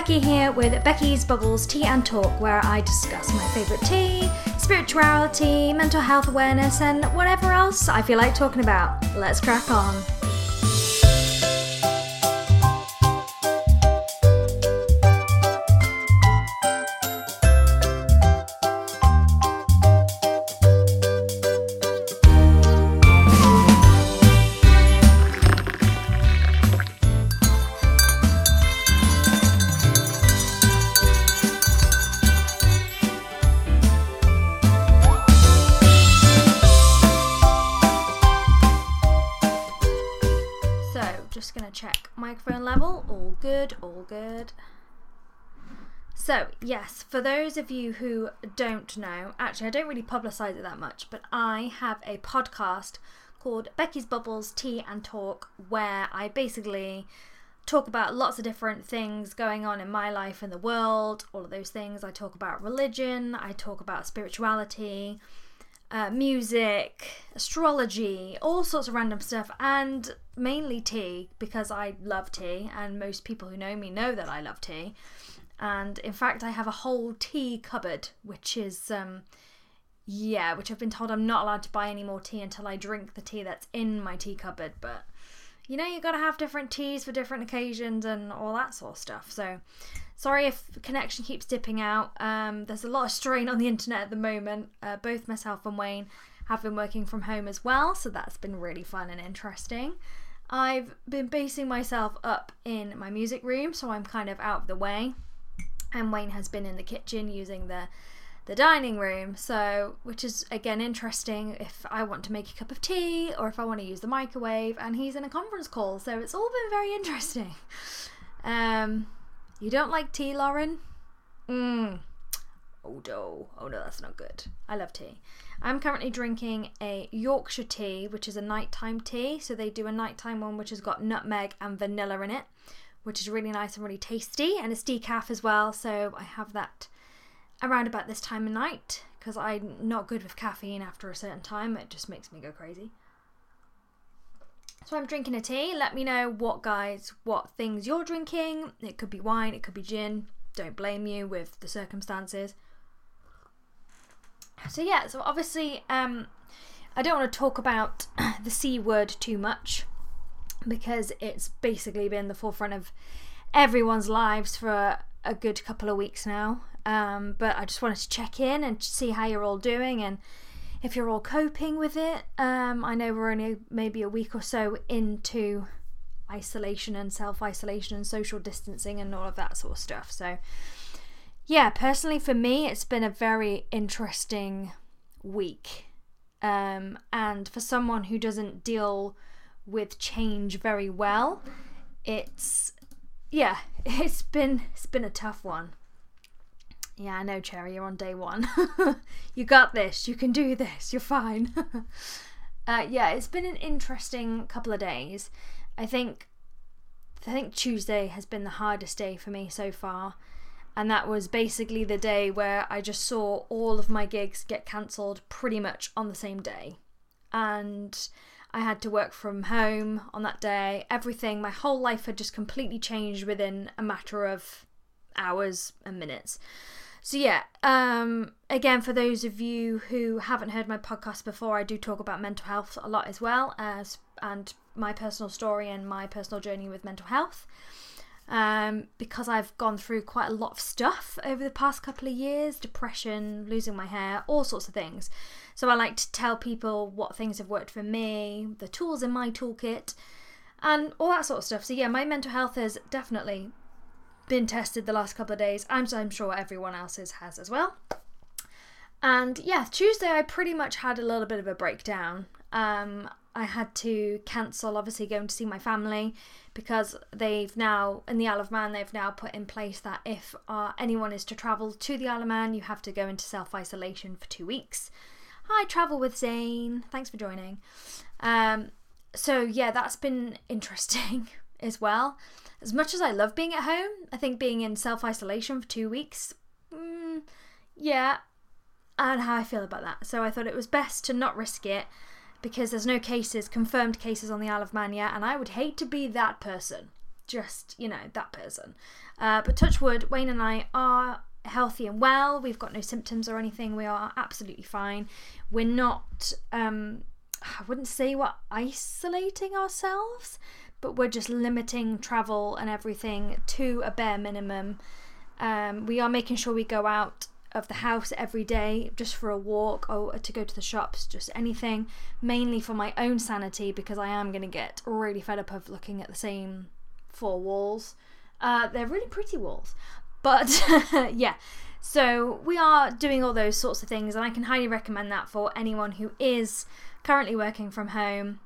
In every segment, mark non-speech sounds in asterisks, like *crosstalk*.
Becky here with Becky's Bubbles Tea and Talk, where I discuss my favourite tea, spirituality, mental health awareness, and whatever else I feel like talking about. Let's crack on. Gonna check microphone level. All good, all good. So, yes, for those of you who don't know, actually, I don't really publicize it that much, but I have a podcast called Becky's Bubbles Tea and Talk where I basically talk about lots of different things going on in my life and the world, all of those things. I talk about religion, I talk about spirituality, uh, music, astrology, all sorts of random stuff, and mainly tea because I love tea, and most people who know me know that I love tea. And in fact, I have a whole tea cupboard, which is, um, yeah, which I've been told I'm not allowed to buy any more tea until I drink the tea that's in my tea cupboard. But you know, you gotta have different teas for different occasions and all that sort of stuff. So, sorry if connection keeps dipping out. Um, there's a lot of strain on the internet at the moment. Uh, both myself and Wayne have been working from home as well, so that's been really fun and interesting. I've been basing myself up in my music room, so I'm kind of out of the way. And Wayne has been in the kitchen using the the dining room, so which is again interesting if I want to make a cup of tea or if I want to use the microwave and he's in a conference call, so it's all been very interesting. Um you don't like tea, Lauren? Mmm. Oh no, oh no, that's not good. I love tea. I'm currently drinking a Yorkshire tea, which is a nighttime tea. So they do a nighttime one which has got nutmeg and vanilla in it, which is really nice and really tasty, and it's decaf as well. So I have that around about this time of night because I'm not good with caffeine after a certain time. It just makes me go crazy. So I'm drinking a tea. Let me know what guys, what things you're drinking. It could be wine, it could be gin. Don't blame you with the circumstances. So yeah, so obviously, um, I don't want to talk about *clears throat* the C word too much because it's basically been the forefront of everyone's lives for a, a good couple of weeks now. Um, but I just wanted to check in and see how you're all doing and if you're all coping with it. Um, I know we're only maybe a week or so into isolation and self isolation and social distancing and all of that sort of stuff. So, yeah, personally for me, it's been a very interesting week. Um, and for someone who doesn't deal with change very well, it's yeah, *laughs* it's been it's been a tough one. Yeah, I know, Cherry, you're on day one. *laughs* you got this. You can do this. You're fine. *laughs* uh, yeah, it's been an interesting couple of days. I think I think Tuesday has been the hardest day for me so far. And that was basically the day where I just saw all of my gigs get cancelled pretty much on the same day. And I had to work from home on that day. Everything, my whole life had just completely changed within a matter of hours and minutes. So yeah, um, again, for those of you who haven't heard my podcast before, I do talk about mental health a lot as well as and my personal story and my personal journey with mental health. Um, because I've gone through quite a lot of stuff over the past couple of years depression, losing my hair, all sorts of things. So I like to tell people what things have worked for me, the tools in my toolkit, and all that sort of stuff. So, yeah, my mental health has definitely been tested the last couple of days. I'm, I'm sure everyone else's has as well. And yeah, Tuesday I pretty much had a little bit of a breakdown. Um, I had to cancel, obviously, going to see my family because they've now, in the Isle of Man, they've now put in place that if uh, anyone is to travel to the Isle of Man, you have to go into self isolation for two weeks. Hi, Travel with Zane. Thanks for joining. Um, so, yeah, that's been *laughs* interesting as well. As much as I love being at home, I think being in self isolation for two weeks, mm, yeah, know how I feel about that. So I thought it was best to not risk it because there's no cases, confirmed cases on the Isle of Man yet, and I would hate to be that person. just, you know, that person. Uh, but touch wood, Wayne and I are healthy and well. We've got no symptoms or anything. We are absolutely fine. We're not, um, I wouldn't say we're isolating ourselves, but we're just limiting travel and everything to a bare minimum. Um, we are making sure we go out of the house every day just for a walk or to go to the shops, just anything, mainly for my own sanity because I am going to get really fed up of looking at the same four walls. Uh, they're really pretty walls, but *laughs* yeah. So we are doing all those sorts of things, and I can highly recommend that for anyone who is currently working from home.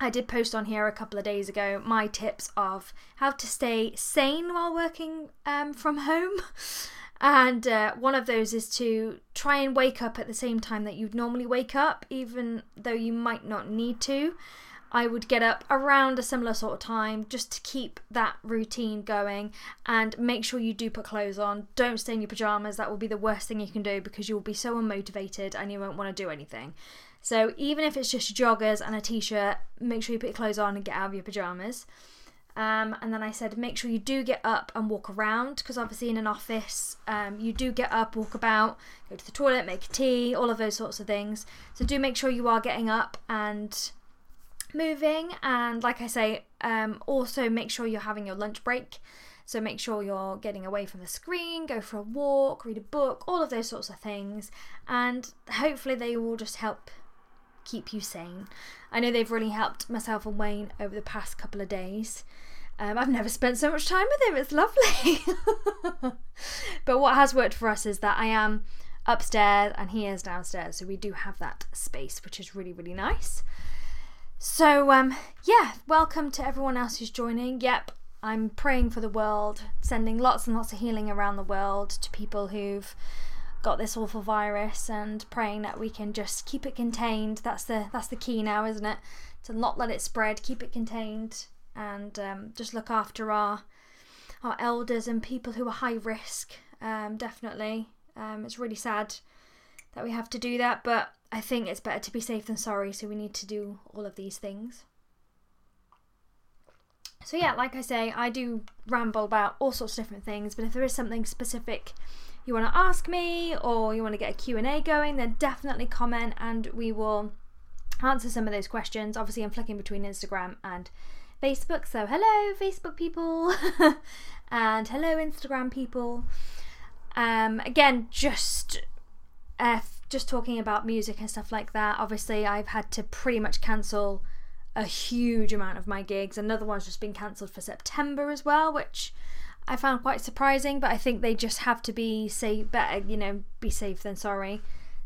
I did post on here a couple of days ago my tips of how to stay sane while working um, from home. *laughs* And uh, one of those is to try and wake up at the same time that you'd normally wake up, even though you might not need to. I would get up around a similar sort of time just to keep that routine going and make sure you do put clothes on. Don't stay in your pajamas, that will be the worst thing you can do because you'll be so unmotivated and you won't want to do anything. So, even if it's just joggers and a t shirt, make sure you put your clothes on and get out of your pajamas. Um, and then I said, make sure you do get up and walk around because obviously in an office, um, you do get up, walk about, go to the toilet, make tea, all of those sorts of things. So do make sure you are getting up and moving. And like I say, um, also make sure you're having your lunch break. So make sure you're getting away from the screen, go for a walk, read a book, all of those sorts of things. And hopefully they will just help keep you sane. I know they've really helped myself and Wayne over the past couple of days. Um, I've never spent so much time with him. It's lovely. *laughs* but what has worked for us is that I am upstairs and he is downstairs, so we do have that space, which is really really nice. So um, yeah, welcome to everyone else who's joining. Yep, I'm praying for the world, sending lots and lots of healing around the world to people who've got this awful virus and praying that we can just keep it contained. That's the that's the key now, isn't it? To not let it spread, keep it contained, and um, just look after our our elders and people who are high risk. Um, definitely, um, it's really sad that we have to do that, but I think it's better to be safe than sorry. So we need to do all of these things. So yeah, like I say, I do ramble about all sorts of different things, but if there is something specific you want to ask me or you want to get a Q&A going, then definitely comment and we will answer some of those questions. Obviously, I'm flicking between Instagram and Facebook, so hello Facebook people *laughs* and hello Instagram people. Um, again, just uh, just talking about music and stuff like that. Obviously, I've had to pretty much cancel a huge amount of my gigs. Another one's just been cancelled for September as well, which I found quite surprising, but I think they just have to be safe, better, you know, be safe than sorry.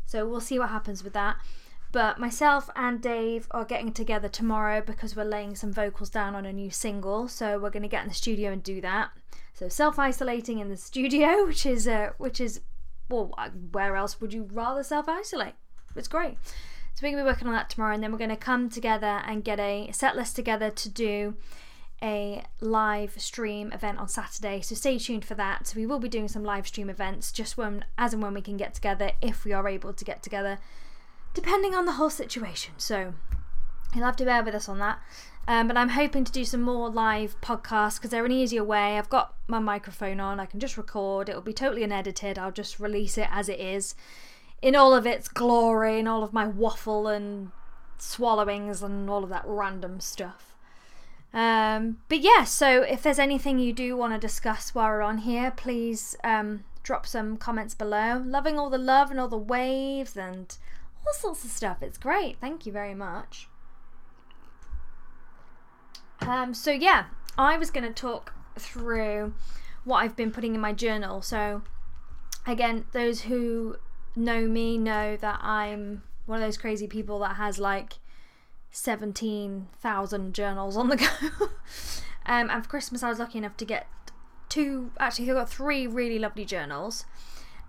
So we'll see what happens with that. But myself and Dave are getting together tomorrow because we're laying some vocals down on a new single. So we're going to get in the studio and do that. So self isolating in the studio, *laughs* which is uh, which is well, where else would you rather self isolate? It's great. So we're going to be working on that tomorrow, and then we're going to come together and get a set list together to do a live stream event on Saturday, so stay tuned for that. So we will be doing some live stream events just when as and when we can get together, if we are able to get together, depending on the whole situation. So you'll have to bear with us on that. Um, but I'm hoping to do some more live podcasts because they're an easier way. I've got my microphone on, I can just record. It'll be totally unedited. I'll just release it as it is in all of its glory and all of my waffle and swallowings and all of that random stuff. Um, but yeah, so if there's anything you do want to discuss while we're on here, please um, drop some comments below. Loving all the love and all the waves and all sorts of stuff. It's great. Thank you very much. Um, so yeah, I was going to talk through what I've been putting in my journal. So again, those who know me know that I'm one of those crazy people that has like 17,000 journals on the *laughs* go. um, and for Christmas, I was lucky enough to get two, actually, I got three really lovely journals.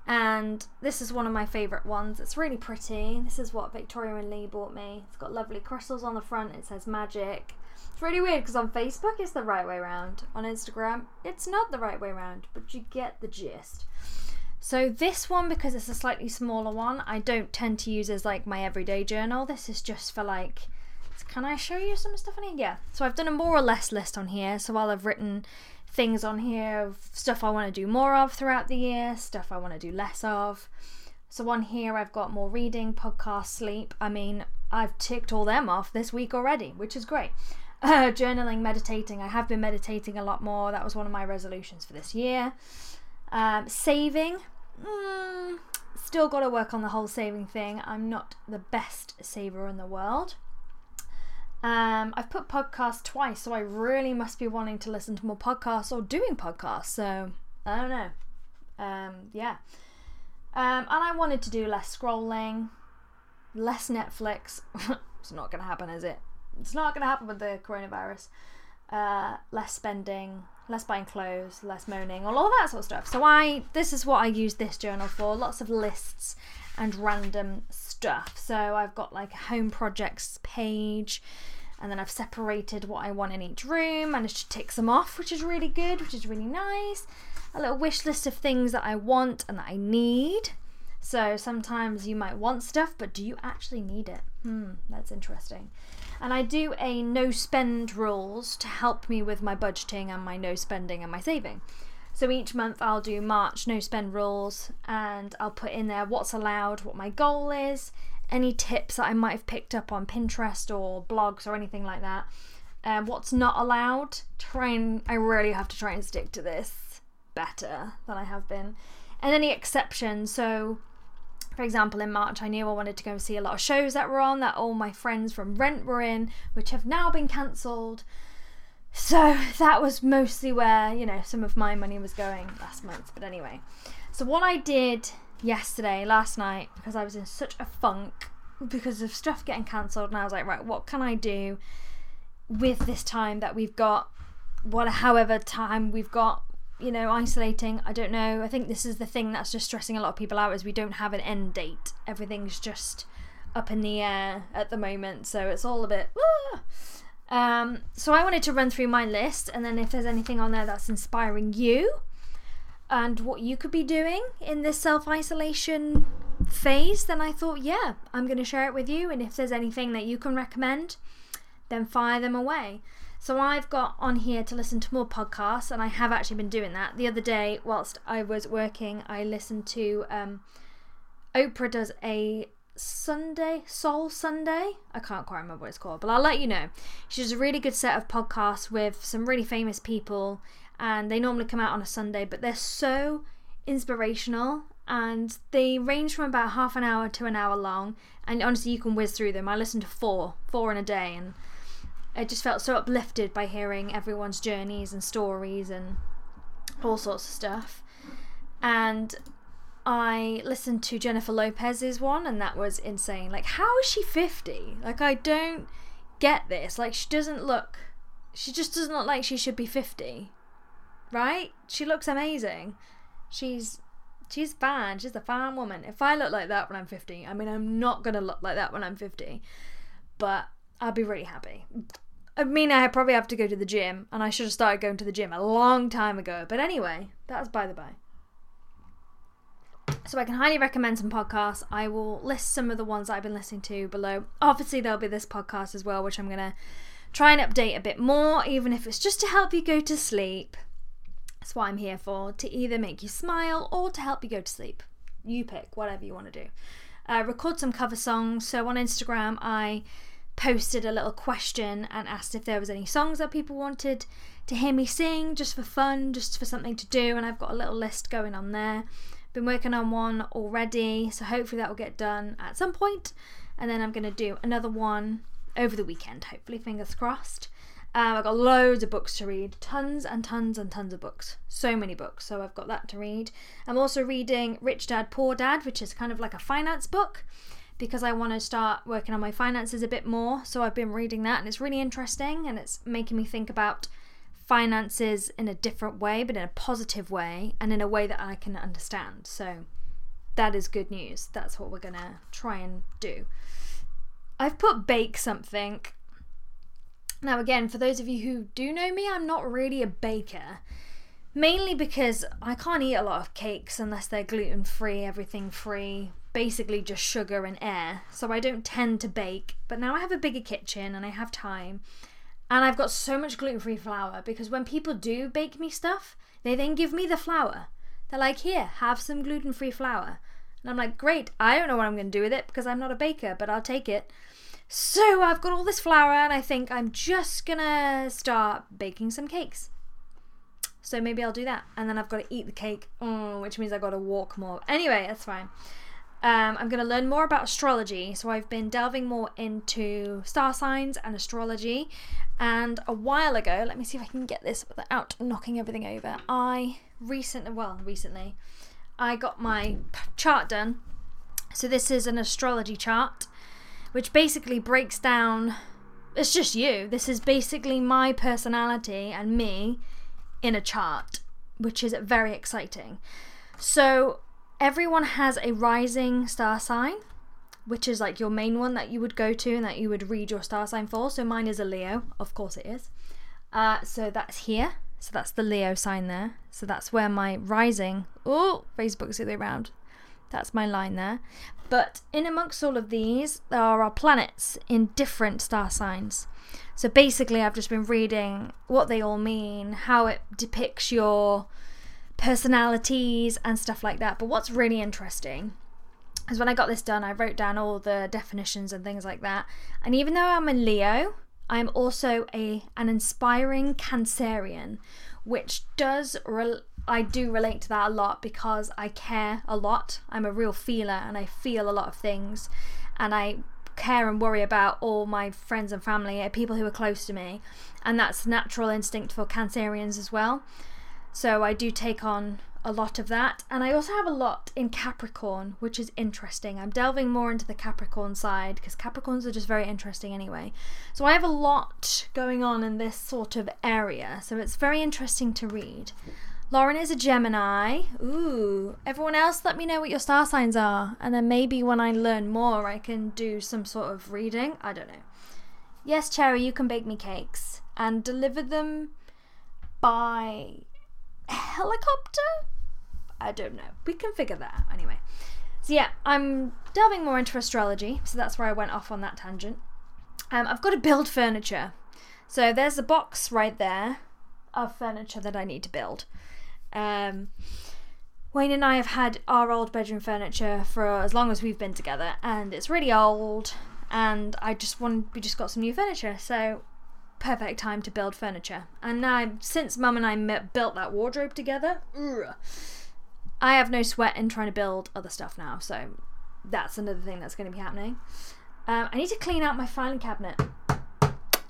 And this is one of my favourite ones. It's really pretty. This is what Victoria and Lee bought me. It's got lovely crystals on the front. It says magic. It's really weird because on Facebook it's the right way around. On Instagram, it's not the right way around, but you get the gist. So this one, because it's a slightly smaller one, I don't tend to use as like my everyday journal. This is just for like can I show you some stuff on here? Yeah. So I've done a more or less list on here. So I'll have written things on here of stuff I want to do more of throughout the year, stuff I want to do less of. So on here I've got more reading, podcast, sleep. I mean, I've ticked all them off this week already, which is great. *laughs* Uh, journaling, meditating. I have been meditating a lot more. That was one of my resolutions for this year. Um, saving. Mm, still got to work on the whole saving thing. I'm not the best saver in the world. Um, I've put podcasts twice, so I really must be wanting to listen to more podcasts or doing podcasts. So I don't know. Um, yeah. Um, and I wanted to do less scrolling, less Netflix. *laughs* it's not going to happen, is it? It's not going to happen with the coronavirus. Uh, less spending, less buying clothes, less moaning, all, all that sort of stuff. So I, this is what I use this journal for. Lots of lists and random stuff. So I've got like a home projects page and then I've separated what I want in each room, managed to tick some off, which is really good, which is really nice. A little wish list of things that I want and that I need. So sometimes you might want stuff, but do you actually need it? Hmm, that's interesting. And I do a no spend rules to help me with my budgeting and my no spending and my saving. So each month I'll do March no spend rules and I'll put in there what's allowed, what my goal is, any tips that I might have picked up on Pinterest or blogs or anything like that. Um, what's not allowed, try and I really have to try and stick to this better than I have been. And any exceptions, so for example, in March, I knew I wanted to go and see a lot of shows that were on that all my friends from Rent were in, which have now been cancelled. So *laughs* that was mostly where, you know, some of my money was going last month. But anyway, so what I did yesterday, last night, because I was in such a funk because of stuff getting cancelled, and I was like, right, what can I do with this time that we've got? What, however, time we've got, you know, isolating. I don't know. I think this is the thing that's just stressing a lot of people out is we don't have an end date. Everything's just up in the air at the moment, so it's all a bit. Ah! Um, so I wanted to run through my list, and then if there's anything on there that's inspiring you, and what you could be doing in this self isolation phase, then I thought, yeah, I'm going to share it with you. And if there's anything that you can recommend, then fire them away. So I've got on here to listen to more podcasts, and I have actually been doing that. The other day, whilst I was working, I listened to um, Oprah does a Sunday, Soul Sunday. I can't quite remember what it's called, but I'll let you know. She does a really good set of podcasts with some really famous people and they normally come out on a Sunday, but they're so inspirational and they range from about half an hour to an hour long. And honestly, you can whiz through them. I listened to four, four in a day, and I just felt so uplifted by hearing everyone's journeys and stories and all sorts of stuff. And I listened to Jennifer Lopez's one, and that was insane. Like, how is she 50? Like, I don't get this. Like, she doesn't look, she just doesn't look like she should be 50 right? She looks amazing. She's she's fine. She's a fine woman. If I look like that when I'm 50, I mean, I'm not gonna look like that when I'm 50, but I'll be really happy. I mean, I probably have to go to the gym, and I should have started going to the gym a long time ago. But anyway, that's by the by. So I can highly recommend some podcasts. I will list some of the ones I've been listening to below. Obviously, there'll be this podcast as well, which I'm gonna try and update a bit more, even if it's just to help you go to sleep. That's what I'm here for to either make you smile or to help you go to sleep. You pick whatever you want to do. Uh, record some cover songs. So on Instagram, I posted a little question and asked if there was any songs that people wanted to hear me sing just for fun, just for something to do. And I've got a little list going on there. Been working on one already, so hopefully that will get done at some point. And then I'm going to do another one over the weekend, hopefully, fingers crossed. Um, I've got loads of books to read, tons and tons and tons of books. So many books, so I've got that to read. I'm also reading Rich Dad Poor Dad, which is kind of like a finance book because I want to start working on my finances a bit more. So I've been reading that and it's really interesting and it's making me think about finances in a different way, but in a positive way and in a way that I can understand. So that is good news. That's what we're going to try and do. I've put bake something now, again, for those of you who do know me, I'm not really a baker. Mainly because I can't eat a lot of cakes unless they're gluten free, everything free, basically just sugar and air. So I don't tend to bake. But now I have a bigger kitchen and I have time. And I've got so much gluten free flour because when people do bake me stuff, they then give me the flour. They're like, here, have some gluten free flour. And I'm like, great, I don't know what I'm going to do with it because I'm not a baker, but I'll take it. So I've got all this flour and I think I'm just going to start baking some cakes. So maybe I'll do that. And then I've got to eat the cake, mm, which means I've got to walk more. Anyway, that's fine. Um, I'm going to learn more about astrology. So I've been delving more into star signs and astrology. And a while ago, let me see if I can get this without knocking everything over. I recently, well, recently, I got my chart done. So this is an astrology chart, which basically breaks down. It's just you. This is basically my personality and me in a chart, which is very exciting. So everyone has a rising star sign, which is like your main one that you would go to and that you would read your star sign for. So mine is a Leo, of course it is. Uh, so that's here. So that's the Leo sign there. So that's where my rising. Oh, Facebook's the way around. That's my line there. But in amongst all of these, there are our planets in different star signs. So basically, I've just been reading what they all mean, how it depicts your personalities and stuff like that. But what's really interesting is when I got this done, I wrote down all the definitions and things like that. And even though I'm a Leo, I'm also a an inspiring Cancerian, which does re- I do relate to that a lot because I care a lot. I'm a real feeler and I feel a lot of things, and I care and worry about all my friends and family, uh, people who are close to me, and that's natural instinct for Cancerians as well. So I do take on a lot of that. And I also have a lot in Capricorn, which is interesting. I'm delving more into the Capricorn side because Capricorns are just very interesting anyway. So I have a lot going on in this sort of area. So it's very interesting to read. Lauren is a Gemini. Ooh. Everyone else, let me know what your star signs are. And then maybe when I learn more, I can do some sort of reading. I don't know. Yes, Cherry, you can bake me cakes and deliver them by helicopter? I don't know. We can figure that out anyway. So yeah, I'm delving more into astrology, so that's where I went off on that tangent. Um, I've got to build furniture. So there's a box right there of furniture that I need to build. Um, Wayne and I have had our old bedroom furniture for as long as we've been together, and it's really old. And I just want we just got some new furniture, so perfect time to build furniture. And now, since Mum and I built that wardrobe together, ugh, I have no sweat in trying to build other stuff now, so that's another thing that's going to be happening. Um, I need to clean out my filing cabinet.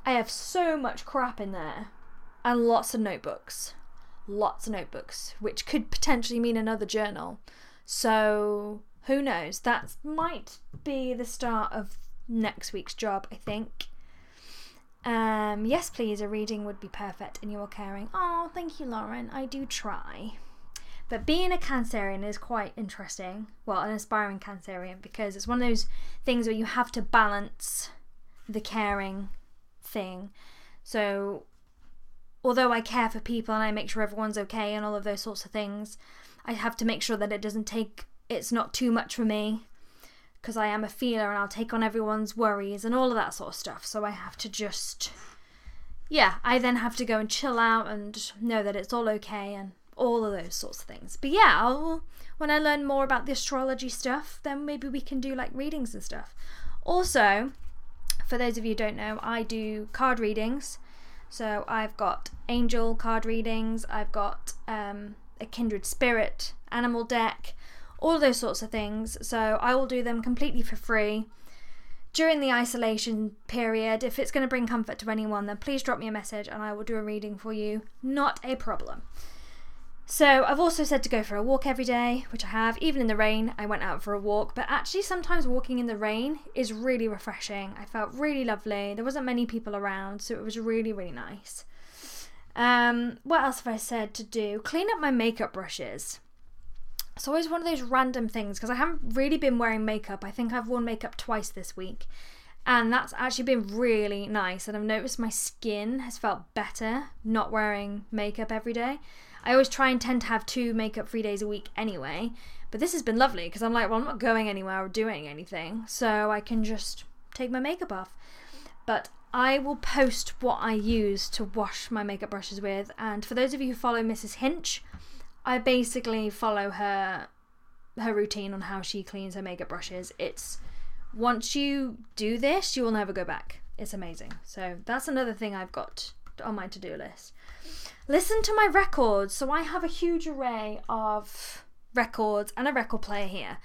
I have so much crap in there, and lots of notebooks. Lots of notebooks, which could potentially mean another journal. So, who knows? That might be the start of next week's job, I think. Um, yes, please, a reading would be perfect, and you are caring. Oh, thank you, Lauren. I do try. But being a Cancerian is quite interesting. Well, an aspiring Cancerian, because it's one of those things where you have to balance the caring thing. So, although I care for people and I make sure everyone's okay and all of those sorts of things, I have to make sure that it doesn't take, it's not too much for me because I am a feeler and I'll take on everyone's worries and all of that sort of stuff. So I have to just, yeah, I then have to go and chill out and know that it's all okay and all of those sorts of things. But yeah, I'll, when I learn more about the astrology stuff, then maybe we can do like readings and stuff. Also, for those of you don't know, I do card readings. So I've got angel card readings, I've got um, a kindred spirit animal deck, all those sorts of things. So I will do them completely for free during the isolation period. If it's going to bring comfort to anyone, then please drop me a message and I will do a reading for you. Not a problem. So I've also said to go for a walk every day, which I have. Even in the rain, I went out for a walk. But actually, sometimes walking in the rain is really refreshing. I felt really lovely. There wasn't many people around, so it was really, really nice. Um, what else have I said to do? Clean up my makeup brushes it's always one of those random things because I haven't really been wearing makeup. I think I've worn makeup twice this week. And that's actually been really nice. And I've noticed my skin has felt better not wearing makeup every day. I always try and tend to have two makeup free days a week anyway. But this has been lovely because I'm like, well, I'm not going anywhere or doing anything, so I can just take my makeup off. But I will post what I use to wash my makeup brushes with. And for those of you who follow Mrs. Hinch, I basically follow her her routine on how she cleans her makeup brushes. It's once you do this, you will never go back. It's amazing. So that's another thing I've got on my to-do list. Listen to my records. So I have a huge array of records and a record player here.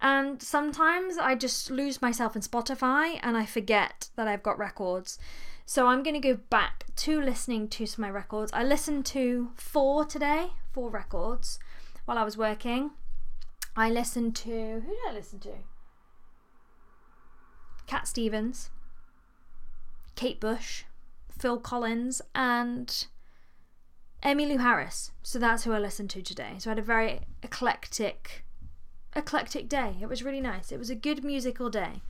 And sometimes I just lose myself in Spotify and I forget that I've got records. So I'm going to go back to listening to some of my records. I listened to four today, four records while I was working. I listened to. Who did I listen to? Cat Stevens, Kate Bush, Phil Collins, and Emmylou Harris. So that's who I listened to today. So I had a very eclectic eclectic day. It was really nice. It was a good musical day.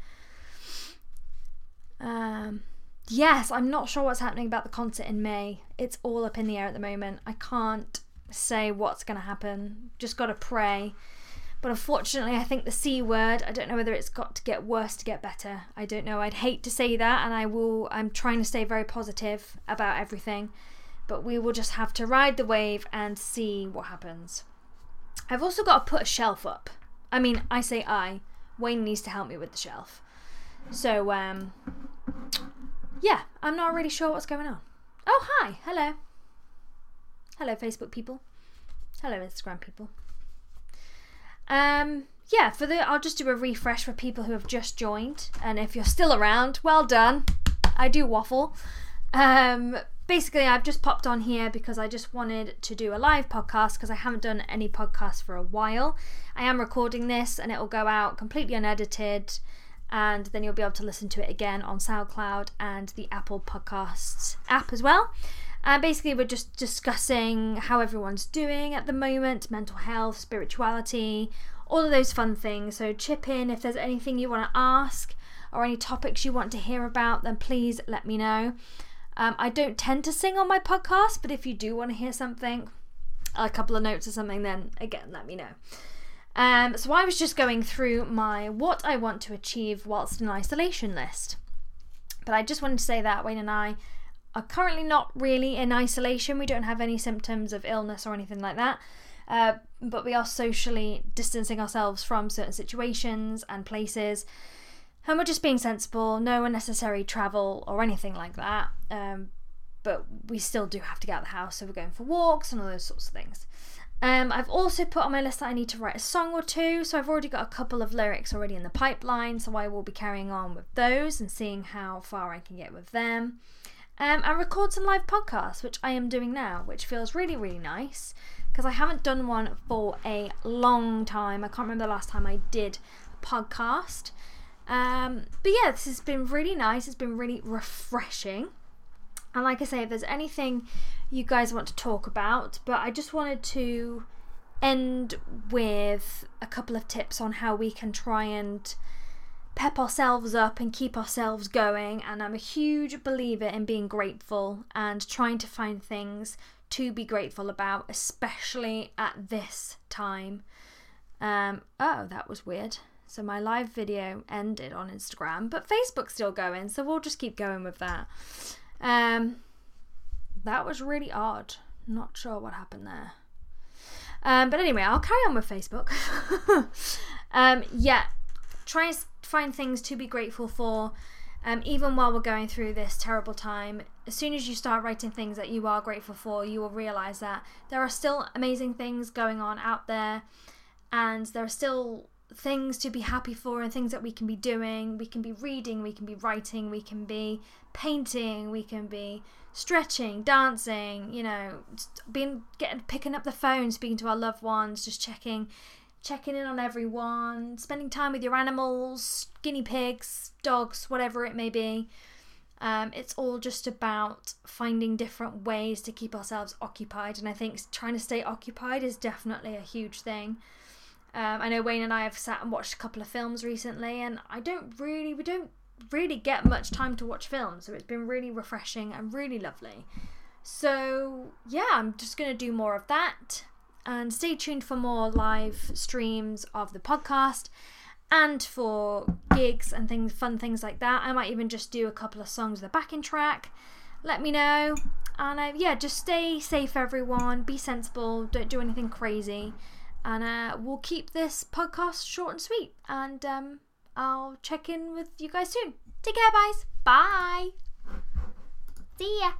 Um, yes, I'm not sure what's happening about the concert in May. It's all up in the air at the moment. I can't say what's going to happen. Just got to pray. But unfortunately, I think the C word, I don't know whether it's got to get worse to get better. I don't know. I'd hate to say that, and I will, I'm trying to stay very positive about everything. But we will just have to ride the wave and see what happens. I've also got to put a shelf up I mean, I say I. Wayne needs to help me with the shelf. So, um, yeah, I'm not really sure what's going on. Oh, hi. Hello. Hello, Facebook people. Hello, Instagram people. Um, yeah, for the I'll just do a refresh for people who have just joined, and if you're still around, well done. I do waffle. Um, basically, I've just popped on here because I just wanted to do a live podcast because I haven't done any podcasts for a while. I am recording this and it will go out completely unedited, and then you'll be able to listen to it again on SoundCloud and the Apple Podcasts app as well. And basically, we're just discussing how everyone's doing at the moment mental health, spirituality, all of those fun things. So, chip in if there's anything you want to ask or any topics you want to hear about, then please let me know. Um, I don't tend to sing on my podcast, but if you do want to hear something, a couple of notes or something, then again, let me know. Um, so I was just going through my what I want to achieve whilst in isolation list. But I just wanted to say that Wayne and I are currently not really in isolation. We don't have any symptoms of illness or anything like that. Uh, but we are socially distancing ourselves from certain situations and places and we're just being sensible, no unnecessary travel or anything like that. Um, but we still do have to get out of the house, so we're going for walks and all those sorts of things. Um, I've also put on my list that I need to write a song or two, so I've already got a couple of lyrics already in the pipeline, so I will be carrying on with those and seeing how far I can get with them. Um, and record some live podcasts, which I am doing now, which feels really, really nice because I haven't done one for a long time. I can't remember the last time I did a podcast. Um, but yeah, this has been really nice. It's been really refreshing. And like I say, if there's anything you guys want to talk about, but I just wanted to end with a couple of tips on how we can try and pep ourselves up and keep ourselves going. And I'm a huge believer in being grateful and trying to find things to be grateful about, especially at this time. Um, oh, that was weird. So my live video ended on Instagram, but Facebook's still going, so we'll just keep going with that. Um, that was really odd. Not sure what happened there. Um, but anyway, I'll carry on with Facebook. *laughs* um, yeah, try and find things to be grateful for. Um, even while we're going through this terrible time, as soon as you start writing things that you are grateful for, you will realize that there are still amazing things going on out there, and there are still things to be happy for and things that we can be doing. We can be reading, we can be writing, we can be painting, we can be stretching, dancing, you know, being getting picking up the phone, speaking to our loved ones, just checking checking in on everyone, spending time with your animals, guinea pigs, dogs, whatever it may be. Um, it's all just about finding different ways to keep ourselves occupied, and I think trying to stay occupied is definitely a huge thing. Um, I know Wayne and I have sat and watched a couple of films recently, and I don't really, we don't really get much time to watch films, so it's been really refreshing and really lovely So, yeah, I'm just going to do more of that. And stay tuned for more live streams of the podcast and for gigs and things, fun things like that. I might even just do a couple of songs with a backing track. Let me know. And uh, yeah, just stay safe, everyone. Be sensible. Don't do anything crazy. And uh, we'll keep this podcast short and sweet. And um, I'll check in with you guys soon. Take care, guys. Bye. See ya.